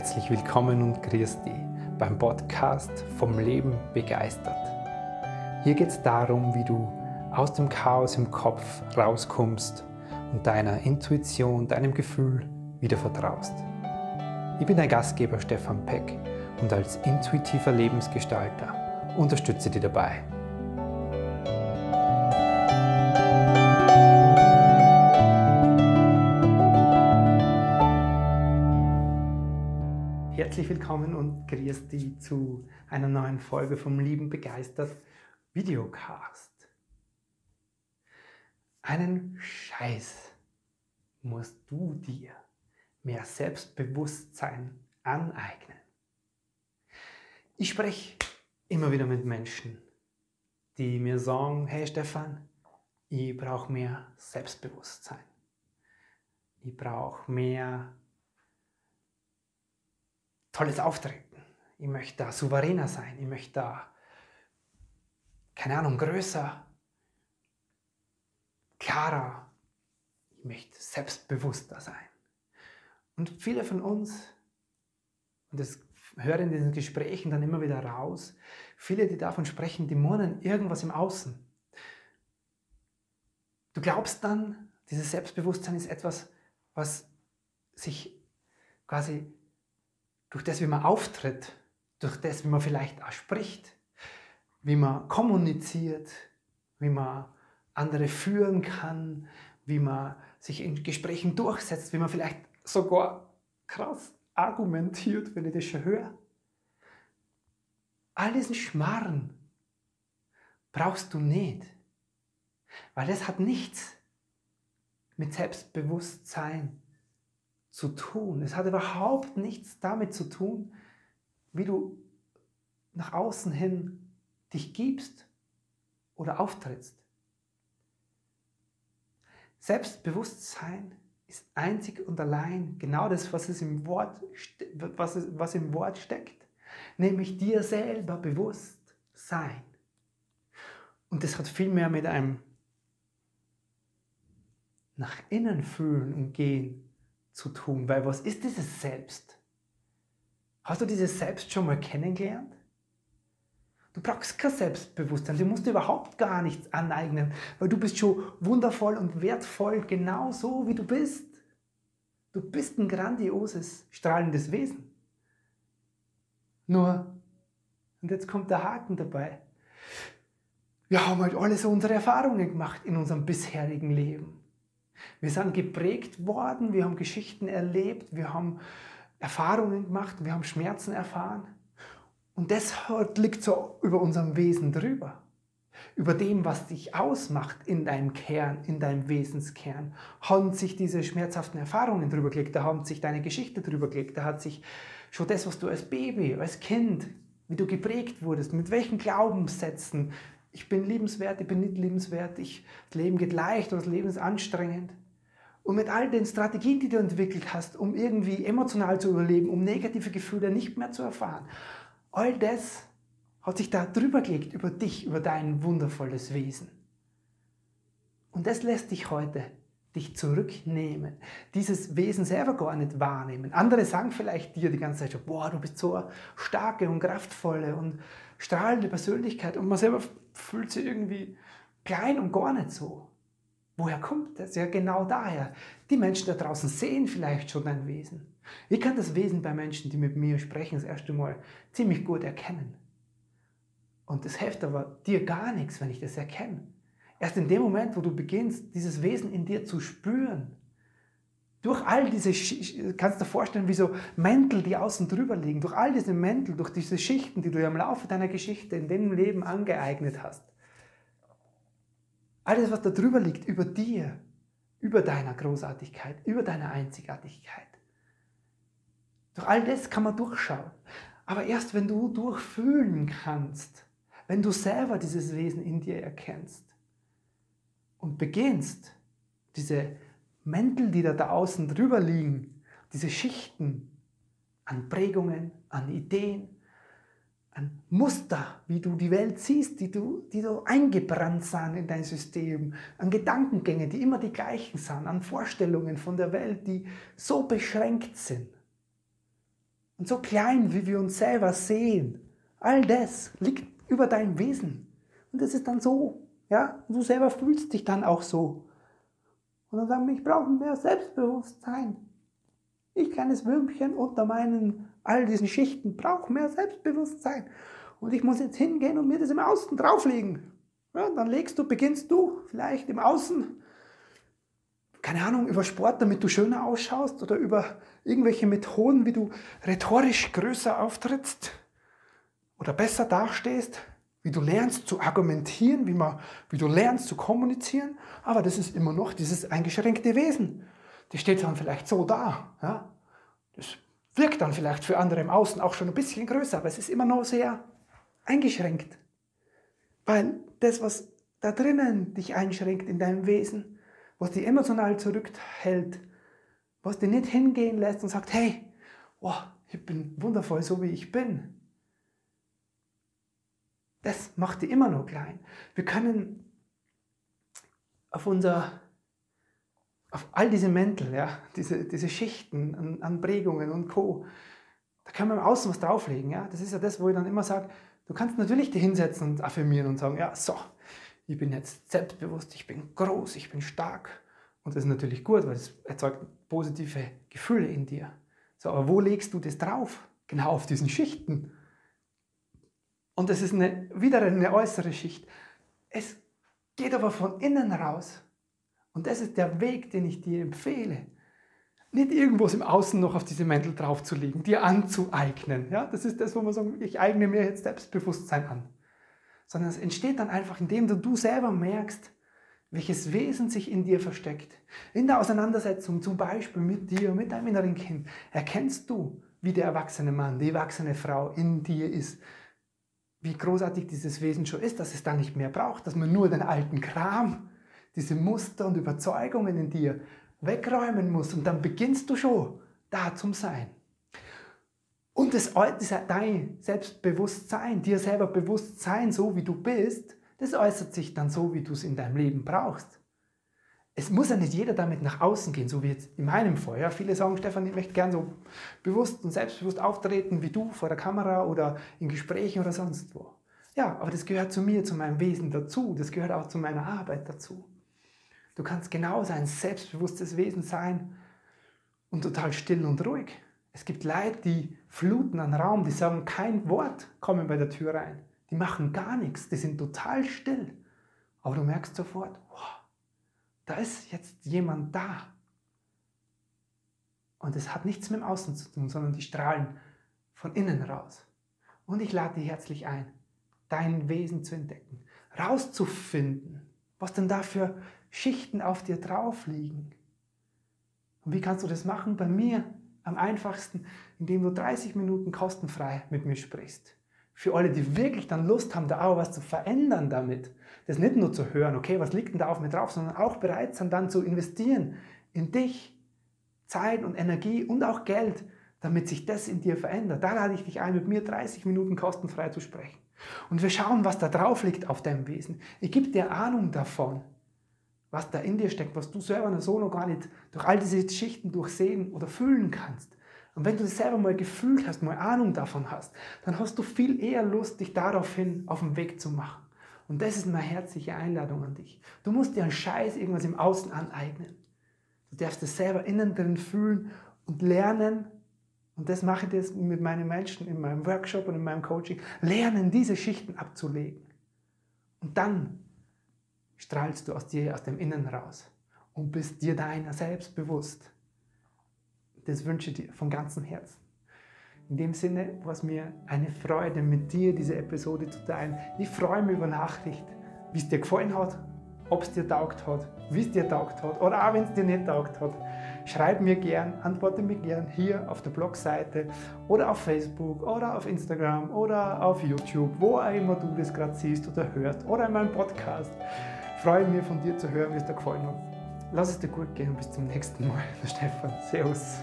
Herzlich willkommen und grüß dich beim Podcast vom Leben begeistert. Hier geht es darum, wie du aus dem Chaos im Kopf rauskommst und deiner Intuition, deinem Gefühl wieder vertraust. Ich bin dein Gastgeber Stefan Peck und als intuitiver Lebensgestalter unterstütze dich dabei. Willkommen und grüß dich zu einer neuen Folge vom Lieben Begeistert Videocast. Einen Scheiß musst du dir mehr Selbstbewusstsein aneignen. Ich spreche immer wieder mit Menschen, die mir sagen, hey Stefan, ich brauche mehr Selbstbewusstsein. Ich brauche mehr tolles Auftreten. Ich möchte da souveräner sein. Ich möchte da, keine Ahnung, größer, klarer. Ich möchte selbstbewusster sein. Und viele von uns, und das höre in diesen Gesprächen dann immer wieder raus, viele, die davon sprechen, die murren irgendwas im Außen. Du glaubst dann, dieses Selbstbewusstsein ist etwas, was sich quasi durch das, wie man auftritt, durch das, wie man vielleicht auch spricht, wie man kommuniziert, wie man andere führen kann, wie man sich in Gesprächen durchsetzt, wie man vielleicht sogar krass argumentiert, wenn ich das schon höre. All diesen Schmarren brauchst du nicht, weil es hat nichts mit Selbstbewusstsein zu tun. Es hat überhaupt nichts damit zu tun, wie du nach außen hin dich gibst oder auftrittst. Selbstbewusstsein ist einzig und allein genau das, was, es im Wort, was, es, was im Wort steckt, nämlich dir selber bewusst sein. Und das hat viel mehr mit einem nach innen fühlen und gehen zu tun. Weil was ist dieses Selbst? Hast du dieses Selbst schon mal kennengelernt? Du brauchst kein Selbstbewusstsein, du musst dir überhaupt gar nichts aneignen, weil du bist schon wundervoll und wertvoll, genau so wie du bist. Du bist ein grandioses, strahlendes Wesen. Nur, und jetzt kommt der Haken dabei, wir haben halt alle so unsere Erfahrungen gemacht in unserem bisherigen Leben. Wir sind geprägt worden, wir haben Geschichten erlebt, wir haben Erfahrungen gemacht, wir haben Schmerzen erfahren. Und das liegt so über unserem Wesen drüber. Über dem, was dich ausmacht in deinem Kern, in deinem Wesenskern, haben sich diese schmerzhaften Erfahrungen drüber gelegt, da haben sich deine Geschichte drüber gelegt, da hat sich schon das, was du als Baby, als Kind, wie du geprägt wurdest, mit welchen Glaubenssätzen, ich bin liebenswert, ich bin nicht liebenswert, ich, das Leben geht leicht oder das Leben ist anstrengend. Und mit all den Strategien, die du entwickelt hast, um irgendwie emotional zu überleben, um negative Gefühle nicht mehr zu erfahren, all das hat sich da drüber gelegt über dich, über dein wundervolles Wesen. Und das lässt dich heute dich zurücknehmen, dieses Wesen selber gar nicht wahrnehmen. Andere sagen vielleicht dir die ganze Zeit schon, boah, du bist so eine starke und kraftvolle und strahlende Persönlichkeit und man selber fühlt sich irgendwie klein und gar nicht so. Woher kommt das? Ja, genau daher. Die Menschen da draußen sehen vielleicht schon dein Wesen. Ich kann das Wesen bei Menschen, die mit mir sprechen, das erste Mal ziemlich gut erkennen. Und es hilft aber dir gar nichts, wenn ich das erkenne. Erst in dem Moment, wo du beginnst, dieses Wesen in dir zu spüren, durch all diese, kannst du dir vorstellen, wie so Mäntel, die außen drüber liegen, durch all diese Mäntel, durch diese Schichten, die du im Laufe deiner Geschichte in dem Leben angeeignet hast. Alles, was da drüber liegt, über dir, über deiner Großartigkeit, über deiner Einzigartigkeit. Durch all das kann man durchschauen. Aber erst wenn du durchfühlen kannst, wenn du selber dieses Wesen in dir erkennst und beginnst, diese Mäntel, die da, da außen drüber liegen, diese Schichten an Prägungen, an Ideen, an Muster, wie du die Welt siehst, die du, die du eingebrannt sind in dein System, an Gedankengänge, die immer die gleichen sind, an Vorstellungen von der Welt, die so beschränkt sind. und so klein, wie wir uns selber sehen. All das liegt über dein Wesen. Und das ist dann so, ja, du selber fühlst dich dann auch so. Und dann sagen ich brauche mehr Selbstbewusstsein. Ich, kleines Würmchen unter meinen all diesen Schichten, brauche mehr Selbstbewusstsein. Und ich muss jetzt hingehen und mir das im Außen drauflegen. Ja, dann legst du, beginnst du vielleicht im Außen, keine Ahnung, über Sport, damit du schöner ausschaust oder über irgendwelche Methoden, wie du rhetorisch größer auftrittst oder besser dastehst, wie du lernst zu argumentieren, wie, man, wie du lernst zu kommunizieren. Aber das ist immer noch dieses eingeschränkte Wesen. Das steht dann vielleicht so da. Ja? Das wirkt dann vielleicht für andere im Außen auch schon ein bisschen größer, aber es ist immer noch sehr eingeschränkt. Weil das, was da drinnen dich einschränkt in deinem Wesen, was dich emotional zurückhält, was dich nicht hingehen lässt und sagt, hey, oh, ich bin wundervoll, so wie ich bin. Das macht dich immer noch klein. Wir können auf unser, auf all diese Mäntel, ja, diese, diese Schichten an, an Prägungen und Co., da kann man im Außen was drauflegen. Ja? Das ist ja das, wo ich dann immer sage, du kannst natürlich dich hinsetzen und affirmieren und sagen, ja, so, ich bin jetzt selbstbewusst, ich bin groß, ich bin stark. Und das ist natürlich gut, weil es erzeugt positive Gefühle in dir. So, aber wo legst du das drauf? Genau auf diesen Schichten. Und das ist eine, wieder eine äußere Schicht. Es geht aber von innen raus. Und das ist der Weg, den ich dir empfehle. Nicht irgendwas im Außen noch auf diese Mäntel draufzulegen, dir anzueignen. Ja, das ist das, wo man sagt, ich eigne mir jetzt Selbstbewusstsein an sondern es entsteht dann einfach, indem du, du selber merkst, welches Wesen sich in dir versteckt. In der Auseinandersetzung zum Beispiel mit dir, mit deinem inneren Kind, erkennst du, wie der erwachsene Mann, die erwachsene Frau in dir ist. Wie großartig dieses Wesen schon ist, dass es da nicht mehr braucht, dass man nur den alten Kram, diese Muster und Überzeugungen in dir wegräumen muss und dann beginnst du schon da zum Sein. Und das, dein Selbstbewusstsein, dir selber bewusst sein, so wie du bist, das äußert sich dann so, wie du es in deinem Leben brauchst. Es muss ja nicht jeder damit nach außen gehen, so wie jetzt in meinem Fall. Viele sagen, Stefan, ich möchte gern so bewusst und selbstbewusst auftreten wie du vor der Kamera oder in Gesprächen oder sonst wo. Ja, aber das gehört zu mir, zu meinem Wesen dazu. Das gehört auch zu meiner Arbeit dazu. Du kannst genauso ein selbstbewusstes Wesen sein und total still und ruhig. Es gibt Leute, die fluten an Raum, die sagen kein Wort, kommen bei der Tür rein. Die machen gar nichts, die sind total still. Aber du merkst sofort, wow, da ist jetzt jemand da. Und es hat nichts mit dem Außen zu tun, sondern die strahlen von innen raus. Und ich lade dich herzlich ein, dein Wesen zu entdecken, rauszufinden, was denn da für Schichten auf dir drauf liegen. Und wie kannst du das machen? Bei mir am einfachsten, indem du 30 Minuten kostenfrei mit mir sprichst. Für alle, die wirklich dann Lust haben, da auch was zu verändern damit. Das nicht nur zu hören, okay, was liegt denn da auf mir drauf, sondern auch bereit sind, dann zu investieren in dich, Zeit und Energie und auch Geld, damit sich das in dir verändert. Da lade ich dich ein, mit mir 30 Minuten kostenfrei zu sprechen. Und wir schauen, was da drauf liegt auf deinem Wesen. Ich gebe dir Ahnung davon, was da in dir steckt, was du selber so noch gar nicht durch all diese Schichten durchsehen oder fühlen kannst. Und wenn du das selber mal gefühlt hast, mal Ahnung davon hast, dann hast du viel eher Lust, dich daraufhin auf den Weg zu machen. Und das ist meine herzliche Einladung an dich. Du musst dir einen Scheiß irgendwas im Außen aneignen. Du darfst es selber innen drin fühlen und lernen. Und das mache ich jetzt mit meinen Menschen in meinem Workshop und in meinem Coaching. Lernen, diese Schichten abzulegen. Und dann strahlst du aus dir, aus dem Innen raus und bist dir deiner selbst bewusst. Das wünsche ich dir von ganzem Herzen. In dem Sinne war es mir eine Freude, mit dir diese Episode zu teilen. Ich freue mich über Nachricht, wie es dir gefallen hat, ob es dir taugt hat, wie es dir taugt hat oder auch wenn es dir nicht taugt hat. Schreib mir gern, antworte mir gern hier auf der Blogseite oder auf Facebook oder auf Instagram oder auf YouTube, wo auch immer du das gerade siehst oder hörst oder in meinem Podcast freue mich von dir zu hören, wie es dir gefallen hat. Lass es dir gut gehen und bis zum nächsten Mal. Der Stefan. Servus.